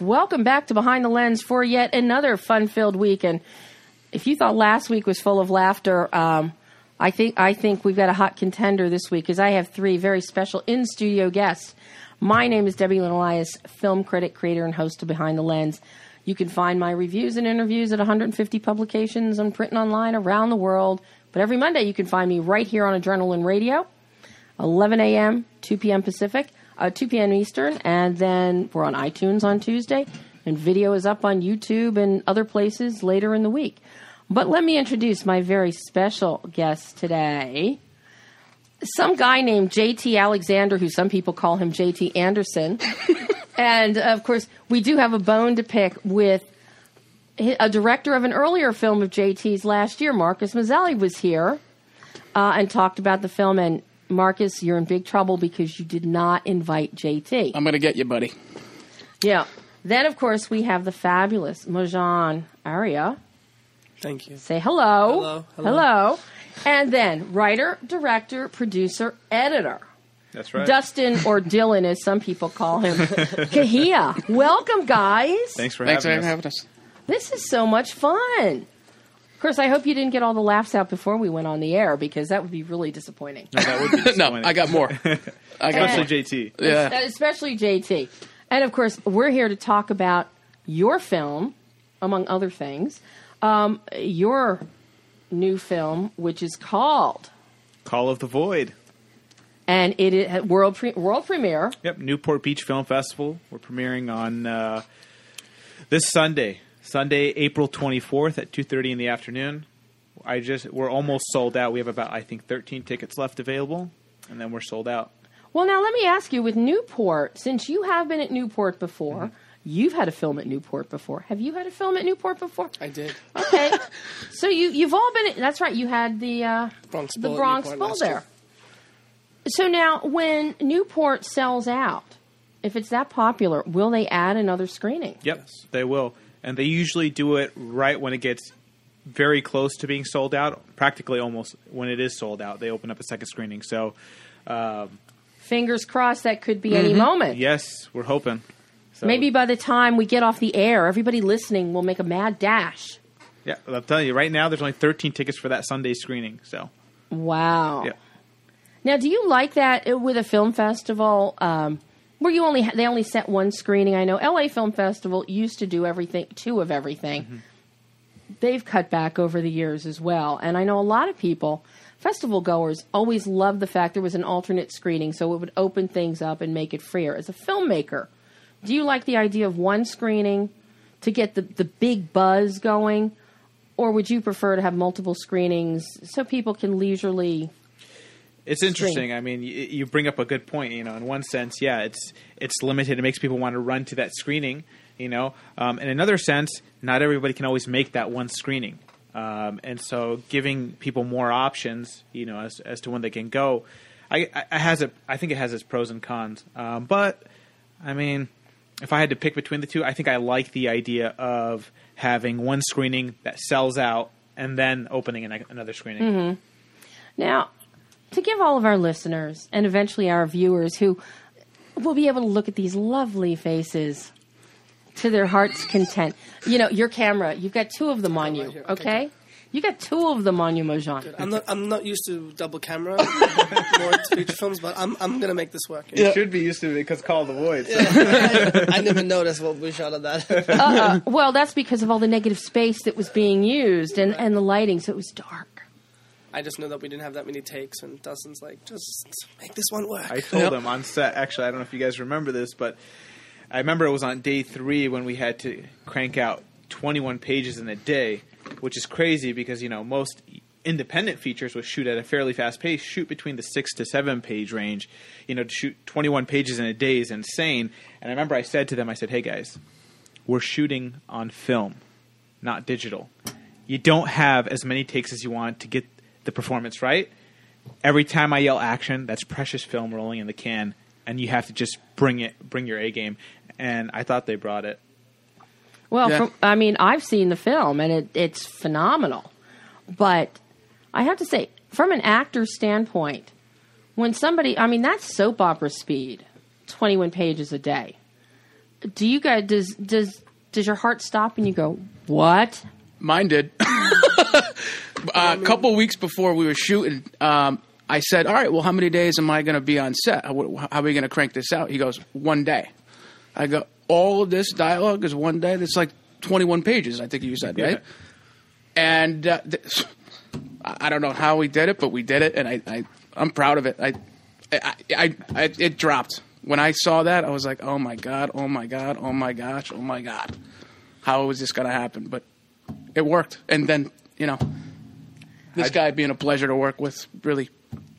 Welcome back to Behind the Lens for yet another fun-filled week. And if you thought last week was full of laughter, um, I think I think we've got a hot contender this week because I have three very special in-studio guests. My name is Debbie Lynn Elias, film critic, creator, and host of Behind the Lens. You can find my reviews and interviews at 150 publications on print and online around the world. But every Monday, you can find me right here on Adrenaline Radio, 11 a.m., 2 p.m. Pacific, uh, 2 p.m. Eastern, and then we're on iTunes on Tuesday, and video is up on YouTube and other places later in the week. But let me introduce my very special guest today. Some guy named JT Alexander, who some people call him JT Anderson. and of course, we do have a bone to pick with a director of an earlier film of JT's last year, Marcus Mazzelli, was here uh, and talked about the film. And Marcus, you're in big trouble because you did not invite JT. I'm going to get you, buddy. Yeah. Then, of course, we have the fabulous Mojean Aria. Thank you. Say hello. Hello, hello. Hello. And then writer, director, producer, editor. That's right. Dustin or Dylan, as some people call him. Kahia. Welcome, guys. Thanks for Thanks for us. having us. This is so much fun. Of course, I hope you didn't get all the laughs out before we went on the air because that would be really disappointing. No, that would be No. I got more. I got more. Especially JT. Yeah. Especially JT. And of course, we're here to talk about your film, among other things. Um, your new film, which is called, Call of the Void. and it is world pre- world premiere. Yep, Newport Beach Film Festival. We're premiering on uh, this Sunday, Sunday, April 24th at 2:30 in the afternoon. I just we're almost sold out. We have about I think 13 tickets left available, and then we're sold out. Well, now let me ask you with Newport, since you have been at Newport before, Mm-hmm. you've had a film at Newport before. Have you had a film at Newport before? I did. Okay, so you you've all been. That's right. You had the uh, Bronx the Bowl Bronx Bowl there. year. So now, when Newport sells out, if it's that popular, will they add another screening? Yep, they will, and they usually do it right when it gets very close to being sold out. Practically almost when it is sold out, they open up a second screening. So um, Fingers crossed that could be any moment. yes, we're hoping. So, Maybe by the time we get off the air, everybody listening will make a mad dash. Yeah, I'm telling you, right now there's only 13 tickets for that Sunday screening. So Wow. yeah. Now, do you like that uh, with a film festival? Um, where you only they only set one screening. I know LA Film Festival used to do everything, two of everything. Mm-hmm. They've cut back over the years as well, and I know a lot of people, festival goers, always loved the fact there was an alternate screening, so it would open things up and make it freer. As a filmmaker, do you like the idea of one screening to get the the big buzz going, or would you prefer to have multiple screenings so people can leisurely It's interesting. I mean, you, you bring up a good point. You know, in one sense, yeah, it's it's limited. It makes people want to run to that screening. You know, um, in another sense, not everybody can always make that one screening, um, and so giving people more options, you know, as as to when they can go, I, I has a I think it has its pros and cons. Um, but I mean, if I had to pick between the two, I think I like the idea of having one screening that sells out and then opening an, another screening. Now, to give all of our listeners and eventually our viewers who will be able to look at these lovely faces to their heart's content. You know, your camera, you've got two of them on you, right okay? You got two of them on you, Mojean. I'm not. I'm not used to double camera, more feature films, but I'm. I'm gonna make this work. You should be used to it because Call of the Void. so- I, I never noticed what we shot of that. Uh, well, that's because of all the negative space that was being used and, and the lighting, so it was dark. I just know that we didn't have that many takes, and Dustin's like, just make this one work. I told Yep. him on set. Actually, I don't know if you guys remember this, but I remember it was on day three when we had to crank out 21 pages in a day, which is crazy because you know most independent features which shoot at a fairly fast pace shoot between the six to seven page range. You know, to shoot 21 pages in a day is insane. And I remember I said to them, I said, "Hey guys, we're shooting on film, not digital. You don't have as many takes as you want to get the performance right." every time I yell action, that's precious film rolling in the can, and you have to just bring it, bring your A game. And I thought they brought it. Well, Yeah. from, I mean, I've seen the film and it, it's phenomenal. But I have to say, from an actor's standpoint, when somebody, I mean, that's soap opera speed, 21 pages a day. do you guys does does does your heart stop and you go what? Mine did. a couple weeks before we were shooting, um, I said, "All right, well, how many days am I going to be on set? How, how are we going to crank this out?" He goes, "One day." I go, "All of this dialogue is one day. That's like twenty-one pages. I think you said, right?" And uh, th- I don't know how we did it, but we did it, and I, I I'm proud of it. I, I, I, I, it dropped when I saw that. I was like, "Oh my god! Oh my god! Oh my gosh! Oh my god! How was this going to happen?" But it worked, and then you know, this I- guy being a pleasure to work with really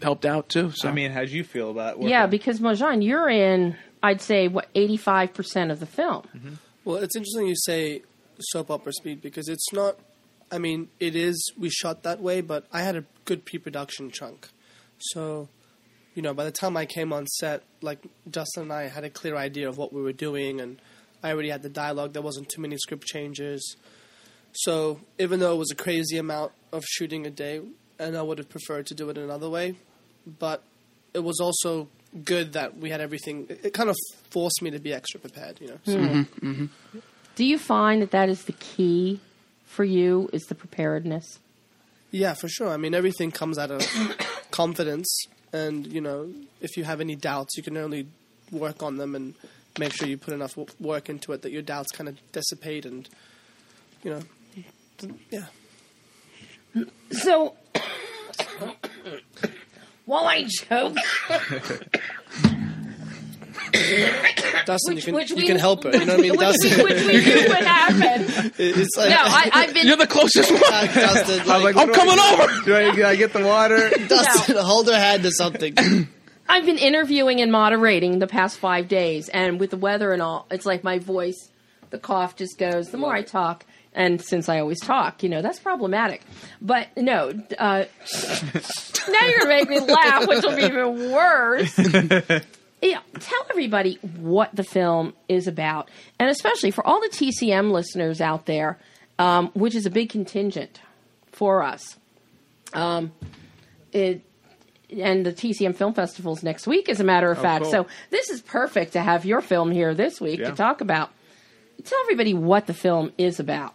helped out too. So I mean, how'd you feel about working? Yeah, because Mojean, you're in I'd say what eighty five percent of the film. Mm-hmm. Well, it's interesting you say soap opera speed because it's not. I mean, it is. We shot that way, but I had a good pre-production chunk, so you know, by the time I came on set, like Justin and I had a clear idea of what we were doing, and I already had the dialogue. There wasn't too many script changes, so even though it was a crazy amount of shooting a day, and I would have preferred to do it another way, but it was also good that we had everything. It, it kind of forced me to be extra prepared, you know. So. Mm-hmm, mm-hmm. Mm-hmm. Do you find that that is the key for you? Is the preparedness? Yeah, for sure. I mean, everything comes out of confidence, and you know, if you have any doubts, you can only work on them and make sure you put enough work into it that your doubts kind of dissipate, and you know, yeah. So, while I joke, Dustin, Which- you can which you we- can help her. You know what I mean, which, Dustin? which we knew would happen. it's like No, I, I've been you're the closest one. Dustin, I was like, like, I'm what do I- coming over. Do I, do I get the water? Dustin, hold her hand to something. I've been interviewing and moderating the past five days, and with the weather and all, it's like my voice, the cough just goes. The more I talk, and since I always talk, you know that's problematic. But no, uh, now you're gonna make me laugh, which will be even worse. yeah, tell everybody what the film is about, and especially for all the TCM listeners out there, um, which is a big contingent for us. Um, it and the TCM Film Festival's next week, as a matter of fact. cool. So this is perfect to have your film here this week Yeah. to talk about. Tell everybody what the film is about.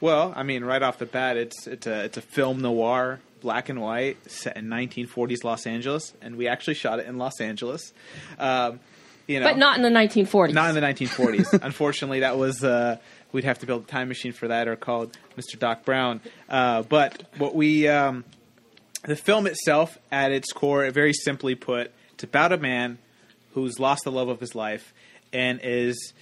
Well, I mean, right off the bat, it's it's a it's a film noir, black and white, set in 1940s Los Angeles, and we actually shot it in Los Angeles. Um, you know, But not in the 1940s. not in the 1940s. Unfortunately, that was uh, we'd have to build a time machine for that, or called Mr. Doc Brown. Uh, but what we um, the film itself, at its core, very simply put, it's about a man who's lost the love of his life and is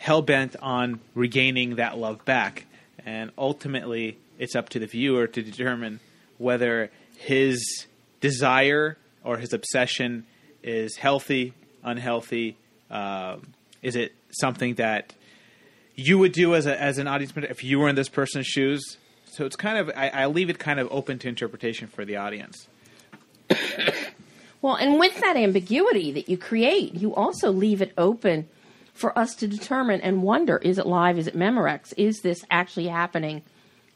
hell bent on regaining that love back. And ultimately, it's up to the viewer to determine whether his desire or his obsession is healthy, unhealthy. Um, is it something that you would do as a, as an audience member if you were in this person's shoes? So it's kind of I, I leave it kind of open to interpretation for the audience. Well, and with that ambiguity that you create, you also leave it open for us to determine and wonder is it live? Is it Memorex? Is this actually happening?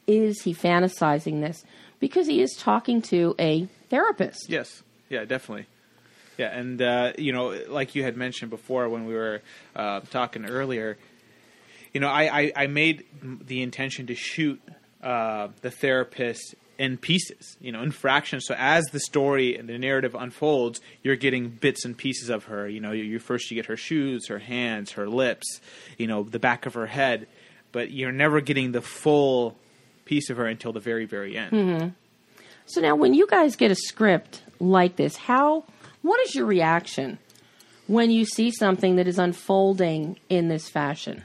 Is he fantasizing this? Because he is talking to a therapist. Yes. Yeah, definitely. Yeah, and uh, you know, like you had mentioned before when we were uh, talking earlier, you know, I, I, I made the intention to shoot uh, the therapist in pieces, you know, in fractions. So as the story and the narrative unfolds, you're getting bits and pieces of her. You know, you, you first you get her shoes, her hands, her lips, you know, the back of her head, but you're never getting the full piece of her until the very, very end. So now, when you guys get a script like this, how what is your reaction when you see something that is unfolding in this fashion?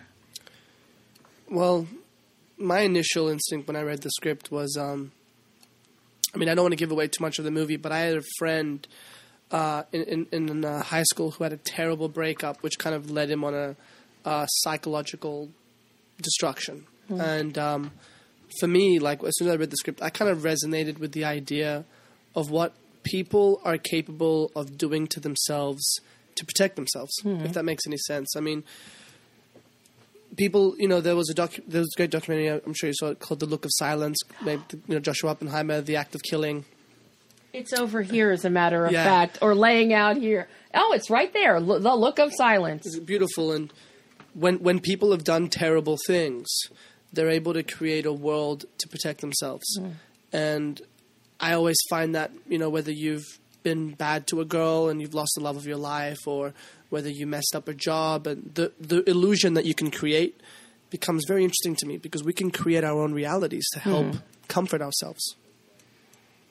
Well, my initial instinct when I read the script was, um, I mean, I don't want to give away too much of the movie, but I had a friend uh, in in, in uh, high school who had a terrible breakup, which kind of led him on a, uh psychological destruction. And um, for me, like as soon as I read the script, I kind of resonated with the idea of what people are capable of doing to themselves to protect themselves. If that makes any sense, I mean people, you know, there was a doc, there was a great documentary. I'm sure you saw it called "The Look of Silence." Maybe, you know, Joshua Oppenheimer, "The Act of Killing." It's over here, as a matter of Yeah. fact, or laying out here. Oh, it's right there. Lo- the look of silence. It's beautiful, and when when people have done terrible things, they're able to create a world to protect themselves. Mm. And I always find that you know whether you've been bad to a girl and you've lost the love of your life, or whether you messed up a job, and the the illusion that you can create becomes very interesting to me because we can create our own realities to help mm-hmm. comfort ourselves.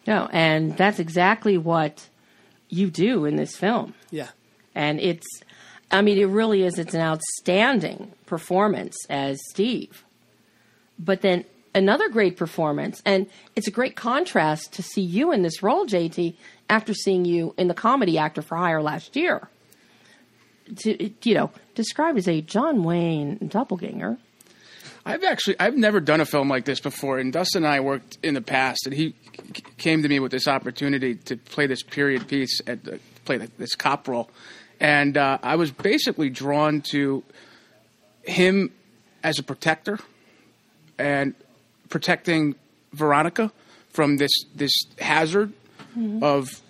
No, and that's exactly what you do in this film. Yeah. And it's, I mean, it really is. It's an outstanding performance as Steve. But then another great performance, and it's a great contrast to see you in this role, JT, after seeing you in the comedy Actor for Hire last year. To, you know, described as a John Wayne doppelganger. I've actually I've never done a film like this before, and Dustin and I worked in the past, and he c- came to me with this opportunity to play this period piece at the, play this cop role, and uh, I was basically drawn to him as a protector and protecting Veronica from this this hazard of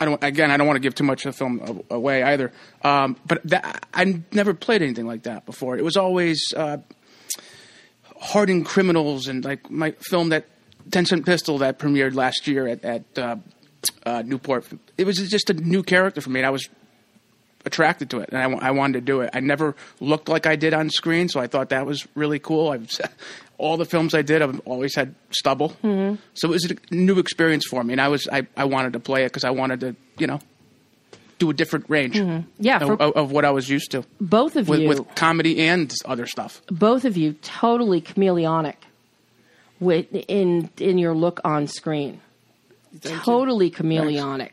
I don't again I don't want to give too much of the film away either, um, but that, I never played anything like that before. It was always. Uh, hardened criminals and like my film that Ten Cent Pistol that premiered last year at, at uh, uh, Newport. It was just a new character for me, and I was attracted to it, and I, I wanted to do it. I never looked like I did on screen, so I thought that was really cool. I've all the films I did, I've always had stubble, mm-hmm. so it was a new experience for me, and I was I, I wanted to play it because I wanted to you know do a different range Yeah, of, for- of, of what I was used to Both of with, you. with comedy and other stuff. both of you totally chameleonic with in in your look on screen. Thank you. totally chameleonic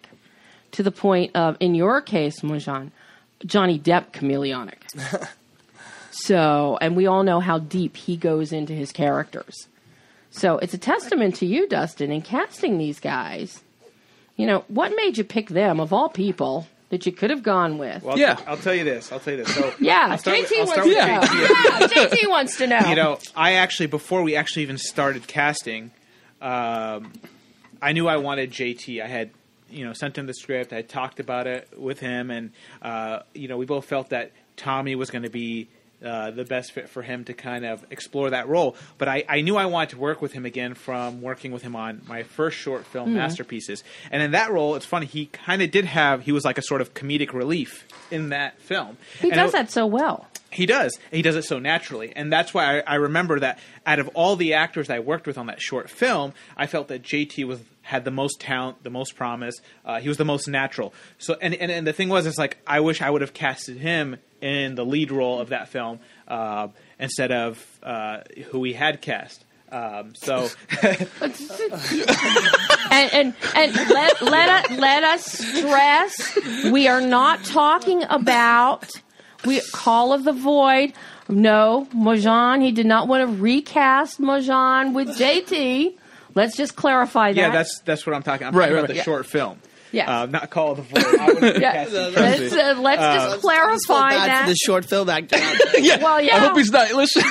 to the point of in your case, Mojean, Johnny Depp chameleonic. so, and we all know how deep he goes into his characters. So, it's a testament to you, Dustin, in casting these guys. You know, what made you pick them of all people that you could have gone with? Well, I'll Yeah. t- I'll tell you this. I'll tell you this. So, yeah, I'll start JT with- I'll wants start to with know. JT. Yeah, JT wants to know. you know, I actually before we actually even started casting, um, I knew I wanted JT. I had you know sent him the script. I talked about it with him, and uh, you know we both felt that Tommy was going to be. Uh, the best fit for him to kind of explore that role, but I, I knew I wanted to work with him again from working with him on my first short film Hmm. masterpieces. And in that role, it's funny he kind of did have he was like a sort of comedic relief in that film. he And does it- that so well. he does. He does it so naturally. And that's why I, I remember that out of all the actors I worked with on that short film, I felt that JT was had the most talent, the most promise. Uh, he was the most natural. So, and, and, and the thing was, it's like, I wish I would have casted him in the lead role of that film uh, instead of uh, who he had cast. Um, so, and and, and let, let, us, let us stress we are not talking about we call of the void no mojean he did not want to recast mojean with jt let's just clarify that yeah, that's that's what I'm talking. About. I'm Right, talking right, about the right. short film. Yeah. Uh, not Call of the Void. I would have yeah. cast him, trust let's, uh, let's just Feel clarify bad that the short film actor. there. Yeah, Well, yeah. I hope he's not. Listen,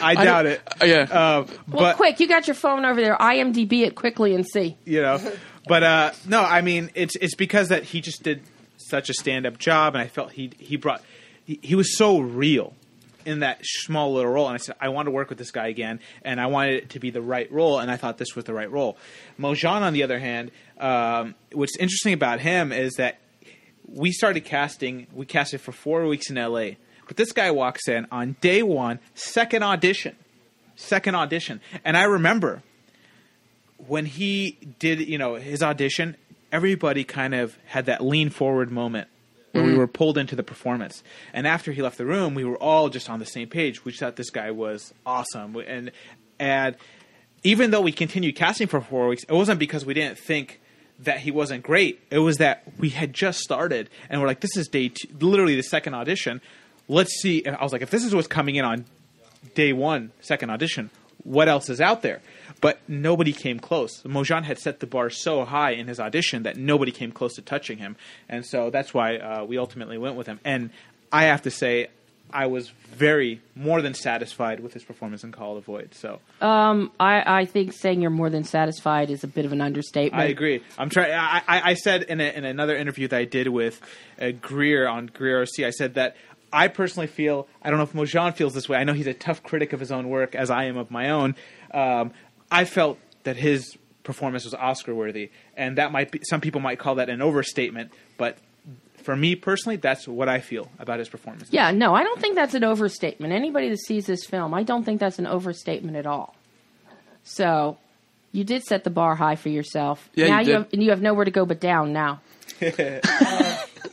I doubt it. Uh, yeah. Uh, well but quick you got your phone over there imdb it quickly and see you know. But uh, no, I mean it's it's because that he just did such a stand up job, and I felt he he brought he, he was so real in that small little role, and I said I want to work with this guy again, and I wanted it to be the right role, and I thought this was the right role. Mojean, on the other hand, um, what's interesting about him is that we started casting. We casted for four weeks in L.A. But this guy walks in on day one, second audition, second audition, and I remember when he did, you know, his audition, everybody kind of had that lean forward moment where we mm. were pulled into the performance. And after he left the room, we were all just on the same page. We thought this guy was awesome, and and even though we continued casting for four weeks, it wasn't because we didn't think that he wasn't great. It was that we had just started, and we're like, this is day two, literally the second audition. Let's see. And I was like, if this is what's coming in on day one, second audition, what else is out there? But nobody came close. Mojean had set the bar so high in his audition that nobody came close to touching him, and so that's why uh, we ultimately went with him. And I have to say, I was very more than satisfied with his performance in Call of the Void. So I, I think saying you're more than satisfied is a bit of an understatement. I agree. I'm trying. I, I, I said in, a, in another interview that I did with uh, Greer on Greer OC, I said that I personally feel I don't know if Mojean feels this way. I know he's a tough critic of his own work, as I am of my own. Um, I felt that his performance was Oscar worthy, and that might be some people might call that an overstatement, but for me personally, that's what I feel about his performance. Yeah, no, I don't think that's an overstatement. Anybody that sees this film, I don't think that's an overstatement at all. So, you did set the bar high for yourself. Yeah, now you did. have and you have nowhere to go but down now.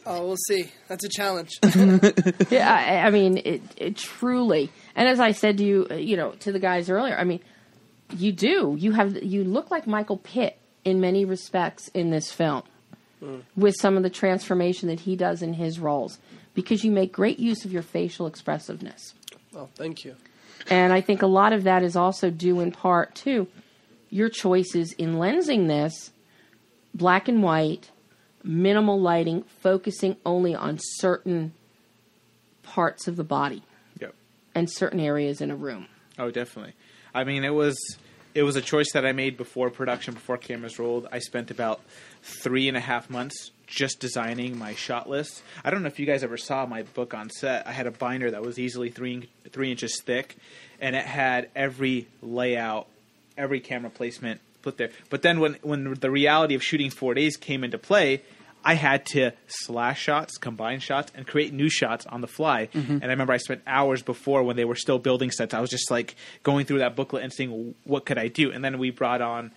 Oh, we'll see. That's a challenge. Yeah, I, I mean, it, it truly. And as I said to you, uh, you know, to the guys earlier, I mean, you do. You have you look like Michael Pitt in many respects in this film, with some of the transformation that he does in his roles, because you make great use of your facial expressiveness. oh, thank you. And I think a lot of that is also due in part to your choices in lensing this black and white, minimal lighting, focusing only on certain parts of the body Yep. and certain areas in a room. Oh, definitely. I mean, it was it was a choice that I made before production, before cameras rolled. I spent about three and a half months just designing my shot list. I don't know if you guys ever saw my book on set. I had a binder that was easily three three inches thick, and it had every layout, every camera placement put there. But then when when the reality of shooting four days came into play. I had to slash shots, combine shots, and create new shots on the fly. Mm-hmm. And I remember I spent hours before when they were still building sets. I was just like going through that booklet and seeing what could I do. And then we brought on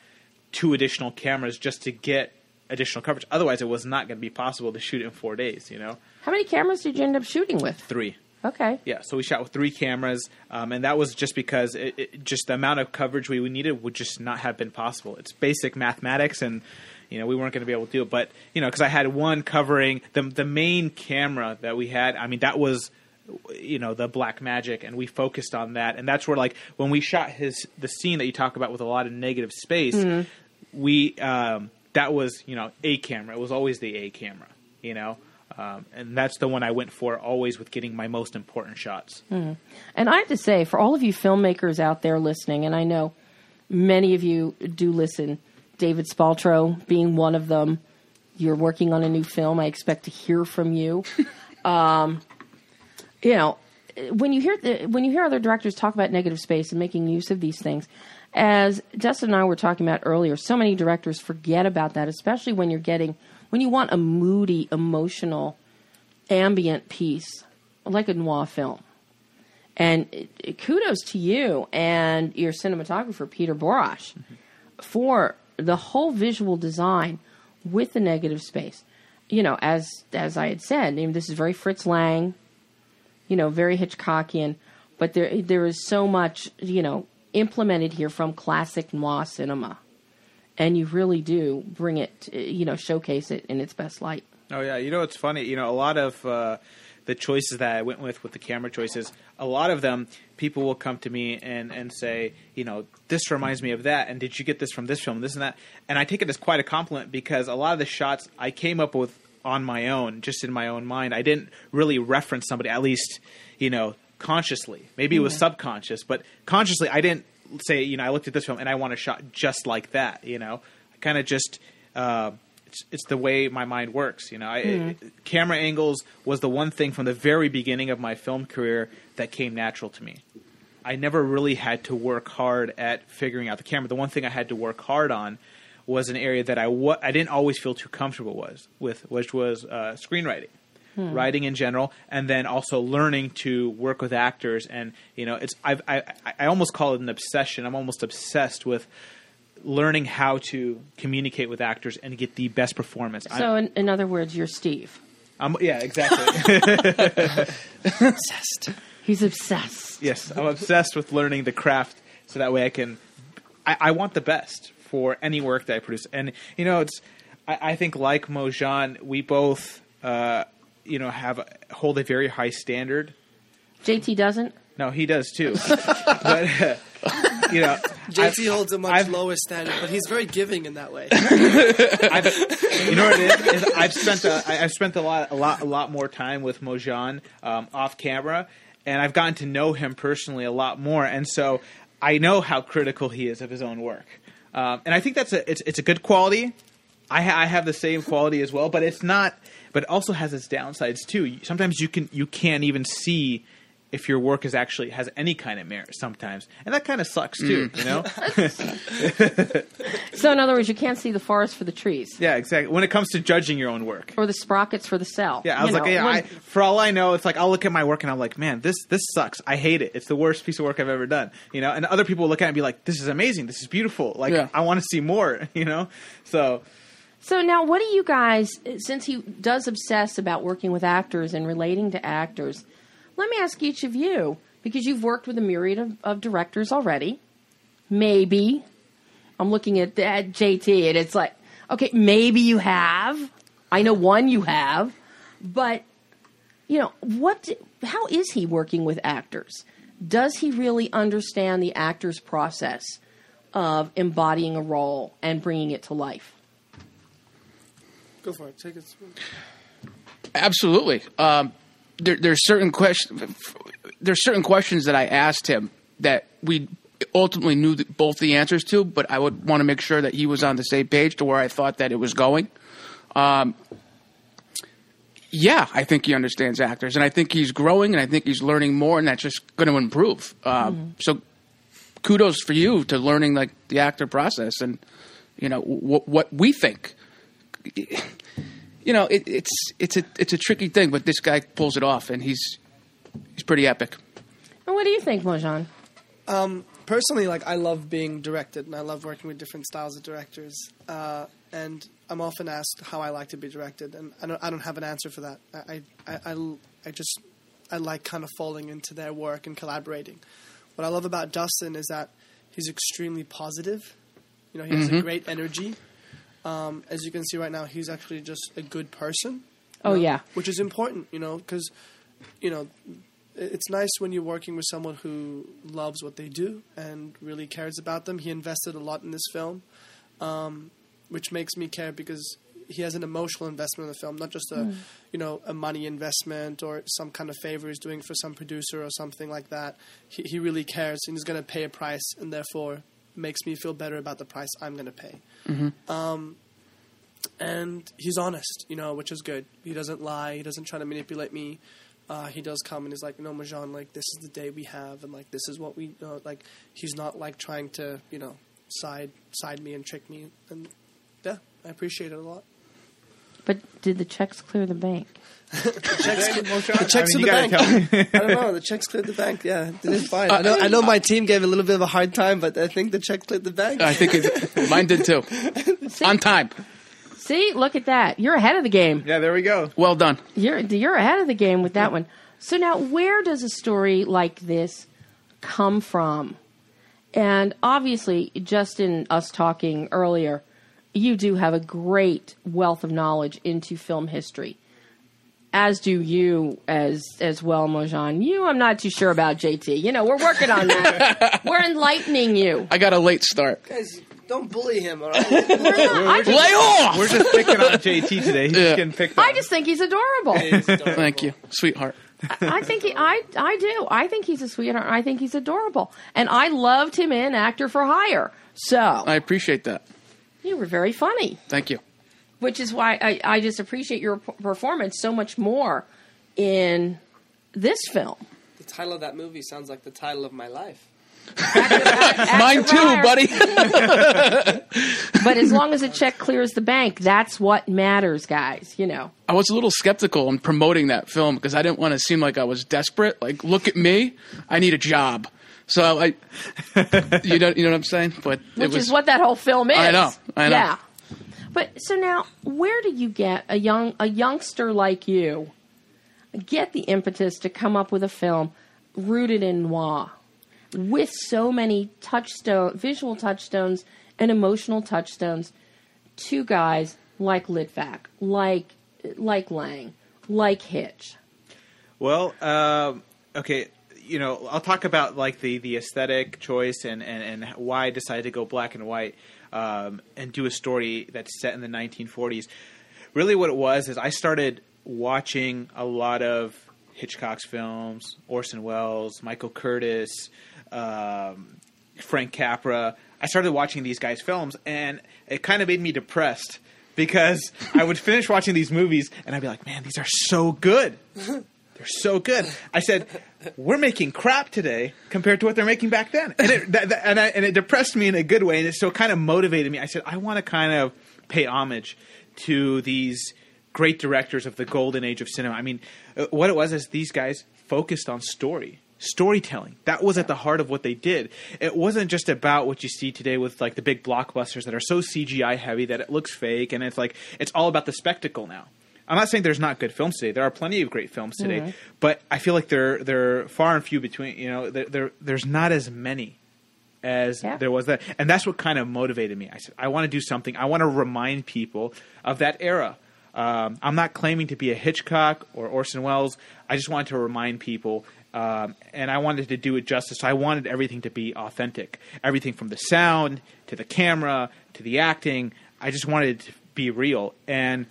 two additional cameras just to get additional coverage. Otherwise, it was not going to be possible to shoot in four days. You know, How many cameras did you end up shooting with? three. Okay. Yeah, so we shot with three cameras, um, and that was just because it, it, just the amount of coverage we needed would just not have been possible. It's basic mathematics, and you know we weren't going to be able to do it. But you know, because I had one covering the the main camera that we had. I mean, that was you know the Blackmagic and we focused on that and that's where like when we shot his the scene that you talk about with a lot of negative space we um that was you know a camera it was always the a camera you know um, and that's the one i went for always with getting my most important shots And I have to say, for all of you filmmakers out there listening, and I know many of you do listen, David Spaltro being one of them. You're working on a new film. I expect to hear from you. um, you know, when you hear the, when you hear other directors talk about negative space and making use of these things, as Justin and I were talking about earlier, so many directors forget about that, especially when you're getting when you want a moody, emotional, ambient piece like a noir film. And it, it- kudos to you and your cinematographer, Peter Borash, mm-hmm. for the whole visual design with the negative space. You know, as as I had said, I mean, this is very Fritz Lang, you know, very Hitchcockian, but there there is so much, you know, implemented here from classic noir cinema. And you really do bring it, you know, showcase it in its best light. Oh yeah, you know it's funny. You know a lot of uh, the choices that I went with with the camera choices. A lot of them, people will come to me and and say, you know, this reminds me of that. And did you get this from this film? This and that. And I take it as quite a compliment because a lot of the shots I came up with on my own, just in my own mind. I didn't really reference somebody, at least you know consciously. Maybe it was subconscious, but consciously I didn't say, you know, I looked at this film and I want a shot just like that. You know, I kind of just. Uh, it's, it's the way my mind works. You know, I, camera angles was the one thing from the very beginning of my film career that came natural to me. I never really had to work hard at figuring out the camera. The one thing I had to work hard on was an area that I wa- I didn't always feel too comfortable was with, which was uh, screenwriting, writing in general, and then also learning to work with actors. And you know, it's I've, I I I almost call it an obsession. I'm almost obsessed with learning how to communicate with actors and get the best performance. So, in, in other words, you're Steve. I'm, yeah, exactly. Obsessed. He's obsessed. yes, I'm obsessed with learning the craft so that way I can. I, I want the best for any work that I produce, and you know, it's. I, I think like Mojean, we both, uh, you know, have hold a very high standard. JT doesn't. No, he does too, but uh, you know, JT I've- holds a much I've- lower standard, but he's very giving in that way. I've, you know what it is? is I've spent a, I- I've spent a lot, a lot, a lot more time with Mojean um, off camera, and I've gotten to know him personally a lot more, and so I know how critical he is of his own work, um, and I think that's a it's it's a good quality. I, ha- I have the same quality as well, but it's not. But it also has its downsides too. Sometimes you can you can't even see if your work is actually has any kind of merit sometimes, and that kind of sucks too. Mm. You know? So, in other words, you can't see the forest for the trees yeah, exactly. When it comes to judging your own work. or the sprockets for the cell. Yeah, I You was like, yeah, when- I, for all I know, it's like I'll look at my work and I'm like, man, this this sucks. I hate it. It's the worst piece of work I've ever done. You know, and other people will look at it and be like, this is amazing. This is beautiful. Like, Yeah. I want to see more. You know, so So now, what do you guys? Since he does obsess about working with actors and relating to actors, let me ask each of you because you've worked with a myriad of, of directors already. Maybe I'm looking at, at JT, and it's like, okay, maybe you have. I know one you have, but you know what? How is he working with actors? Does he really understand the actor's process of embodying a role and bringing it to life? Go for it. Take it. Absolutely. Um, there, there's certain questions. There's certain questions that I asked him that we ultimately knew the, both the answers to, but I would want to make sure that he was on the same page to where I thought that it was going. Um, yeah, I think he understands actors, and I think he's growing, and I think he's learning more, and that's just going to improve. Um, So, kudos for you to learning like the actor process, and you know what what we think you know, it, it's it's a it's a tricky thing, but this guy pulls it off, and he's he's pretty epic. And what do you think, Mojean? personally, like I love being directed, and I love working with different styles of directors. Uh, and I'm often asked how I like to be directed, and I don't, I don't have an answer for that. I, I, I, I just I like kind of falling into their work and collaborating. What I love about Dustin is that he's extremely positive. You know, he has a great energy. Um, as you can see right now, he's actually just a good person. Oh know, yeah, which is important, you know, because you know it's nice when you're working with someone who loves what they do and really cares about them. He invested a lot in this film, um, which makes me care because he has an emotional investment in the film, not just a you know a money investment or some kind of favor he's doing for some producer or something like that. He, he really cares and he's going to pay a price, and therefore makes me feel better about the price I'm going to pay and he's honest, you know, which is good. He doesn't lie. He doesn't try to manipulate me. Uh, he does come and he's like, no, Mojean, like this is the day we have, and like this is what we, uh, like. He's not like trying to, you know, side side me and trick me, and yeah, I appreciate it a lot. But did the checks clear the bank? The checks I to mean, the bank. I don't know. The checks cleared the bank. Yeah, they did fine. I know. I know my team gave a little bit of a hard time, but I think the check cleared the bank. I think it, mine did too. On time. See, look at that. You're ahead of the game. yeah, there we go. Well done. You're you're ahead of the game with that one. So now, where does a story like this come from? And obviously, just in us talking earlier, you do have a great wealth of knowledge into film history. As do you as as well, Mojean. You, I'm not too sure about JT. You know, we're working on that. we're enlightening you. I got a late start. Guys, don't bully him. All right. I just, Lay off. We're just picking on JT today. He's Yeah. just getting picked on. I just think he's adorable. Thank you, sweetheart. I think he, I I do. I think he's a sweetheart. I think he's adorable, and I loved him in Actor for Hire. So I appreciate that. You were very funny, Thank you. which is why I, I just appreciate your performance so much more in this film. the title of that movie sounds like the title of my life. Mine too, Hire. buddy. But as long as a check clears the bank, that's what matters, guys. You know. I was a little skeptical in promoting that film because I didn't want to seem like I was desperate. Like, look at me, I need a job. So I, you know, you know what I'm saying. But it which was is what that whole film is. I know, I know. Yeah. But so now, where do you get a young a youngster like you get the impetus to come up with a film rooted in noir with so many touchstone visual touchstones and emotional touchstones to guys like Litvak, like like Lang, like Hitch. Well, um, okay, you know, I'll talk about like the, the aesthetic choice and, and, and why I decided to go black and white um, and do a story that's set in the 1940s. Really, what it was is I started watching a lot of Hitchcock's films, Orson Welles, Michael Curtiz, um, Frank Capra. I started watching these guys' films, and it kind of made me depressed because I would finish watching these movies and I'd be like, man, these are so good. They're so good. I said, we're making crap today compared to what they're making back then, and it that, that- and, I, and it depressed me in a good way, and it so kind of motivated me. I said, I want to kind of pay homage to these great directors of the golden age of cinema. I mean, uh, what it was is these guys focused on story. Storytelling. That was at the heart of what they did. It wasn't just about what you see today with like the big blockbusters that are so CGI heavy that it looks fake and it's like it's all about the spectacle now. I'm not saying there's not good films today. There are plenty of great films today, but I feel like they're they're far and few between. You know, there there- there's not as many as Yeah. there was that, and that's what kind of motivated me. I said, I want to do something. I want to remind people of that era. Um, I'm not claiming to be a Hitchcock or Orson Welles. I just wanted to remind people, um, and I wanted to do it justice. I wanted everything to be authentic, everything from the sound to the camera to the acting. I just wanted it to be real, and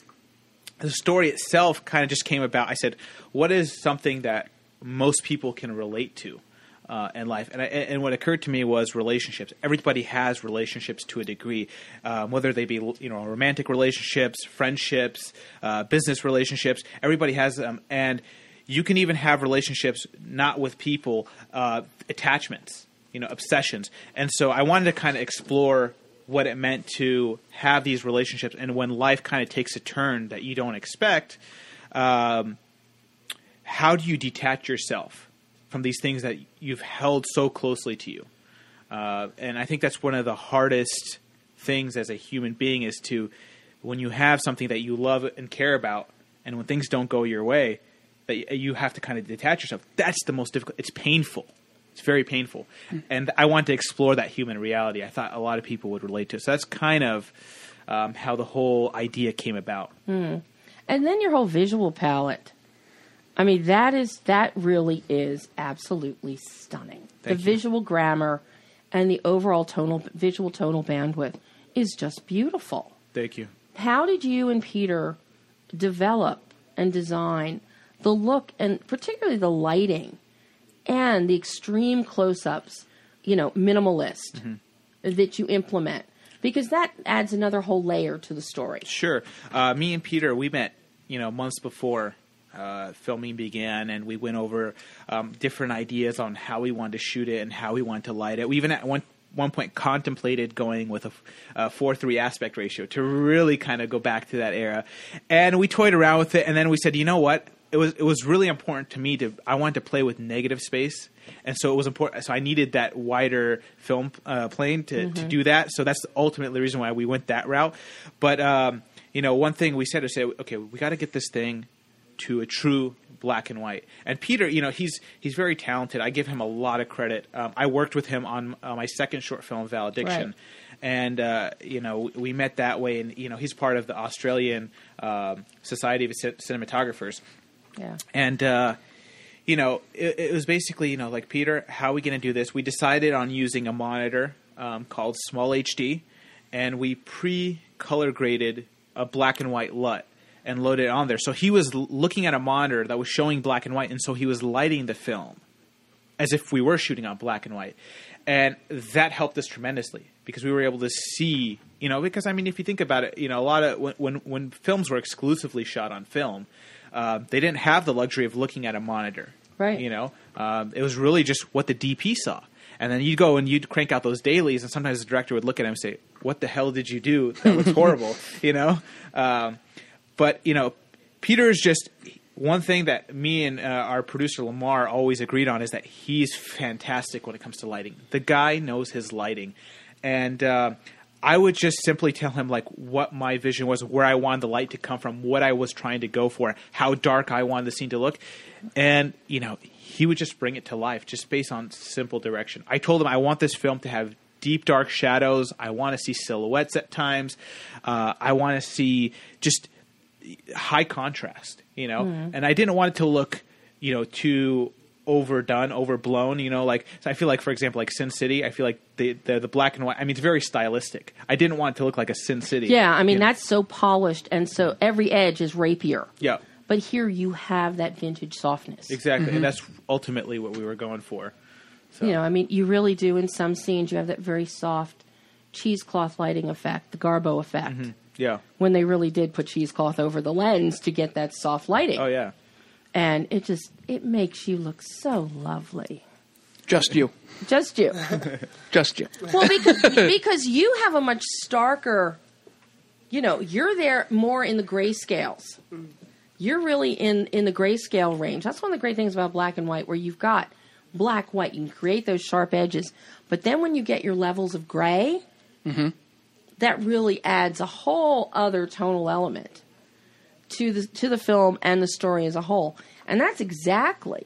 the story itself kind of just came about. I said, "What is something that most people can relate to uh, in life?" And I, and what occurred to me was relationships. Everybody has relationships to a degree, um, whether they be you know romantic relationships, friendships, uh, business relationships. Everybody has them, and you can even have relationships not with people, uh, attachments, you know, obsessions. And so I wanted to kind of explore what it meant to have these relationships and when life kind of takes a turn that you don't expect um, how do you detach yourself from these things that you've held so closely to you? Uh, and i think that's one of the hardest things as a human being is to when you have something that you love and care about and when things don't go your way that you have to kind of detach yourself. That's the most difficult it's painful it's very painful and i want to explore that human reality i thought a lot of people would relate to it so that's kind of um, how the whole idea came about And then your whole visual palette. I mean, that is that really is absolutely stunning. Thank the you. visual grammar and the overall tonal visual tonal bandwidth is just beautiful. thank you How did you and Peter develop and design the look and particularly the lighting and the extreme close-ups, you know, minimalist that you implement? Because that adds another whole layer to the story. Sure. Uh, me and Peter, we met, you know, months before uh, filming began, and we went over um, different ideas on how we wanted to shoot it and how we wanted to light it. We even at one one point contemplated going with a four three aspect ratio to really kind of go back to that era, and we toyed around with it, and then we said, you know what? It was it was really important to me to I wanted to play with negative space, and so it was important. So I needed that wider film uh, plane to, to do that. So that's ultimately the reason why we went that route. But um, you know, one thing we said is say, okay, we got to get this thing to a true black and white. And Peter, you know, he's he's very talented. I give him a lot of credit. Um, I worked with him on uh, my second short film, Valediction. Right. And uh, you know we met that way, and you know he's part of the Australian um, Society of Cin- Cinematographers, Yeah. and uh, you know it, it was basically you know like Peter, how are we going to do this? We decided on using a monitor um, called Small HD, and we pre-color graded a black and white LUT and loaded it on there. So he was l- looking at a monitor that was showing black and white, and so he was lighting the film as if we were shooting on black and white. And that helped us tremendously because we were able to see, you know, because I mean, if you think about it, you know, a lot of when when, when films were exclusively shot on film, uh, they didn't have the luxury of looking at a monitor, Right. You know, um, it was really just what the DP saw. And then you'd go and you'd crank out those dailies, and sometimes the director would look at him and say, "What the hell did you do? That was horrible," you know. Um, but you know, Peter is just one thing that me and uh, our producer Lamar always agreed on is that he's fantastic when it comes to lighting. The guy knows his lighting, and uh, I would just simply tell him like what my vision was, where I wanted the light to come from, what I was trying to go for, how dark I wanted the scene to look, and you know he would just bring it to life just based on simple direction. I told him I want this film to have deep dark shadows. I want to see silhouettes at times. Uh, I want to see just high contrast, you know. And I didn't want it to look, you know, too overdone, overblown, you know, like so I feel like for example like Sin City, I feel like the, the the black and white I mean it's very stylistic. I didn't want it to look like a Sin City. Yeah, I mean you know. that's so polished and so every edge is rapier. Yeah. But here you have that vintage softness. Exactly. And mm-hmm. that's ultimately what we were going for. So You know, I mean, you really do in some scenes. You have that very soft cheesecloth lighting effect, the Garbo effect. Mm-hmm, yeah. when they really did put cheesecloth over the lens to get that soft lighting. Oh yeah. And it just it makes you look so lovely. Just you. Just you. Just you. well, because because you have a much starker. You know, you're there more in the grayscales. You're really in in the grayscale range. That's one of the great things about black and white, where you've got black, white. You can create those sharp edges, but then when you get your levels of gray, mm-hmm. that really adds a whole other tonal element to the to the film and the story as a whole. And that's exactly,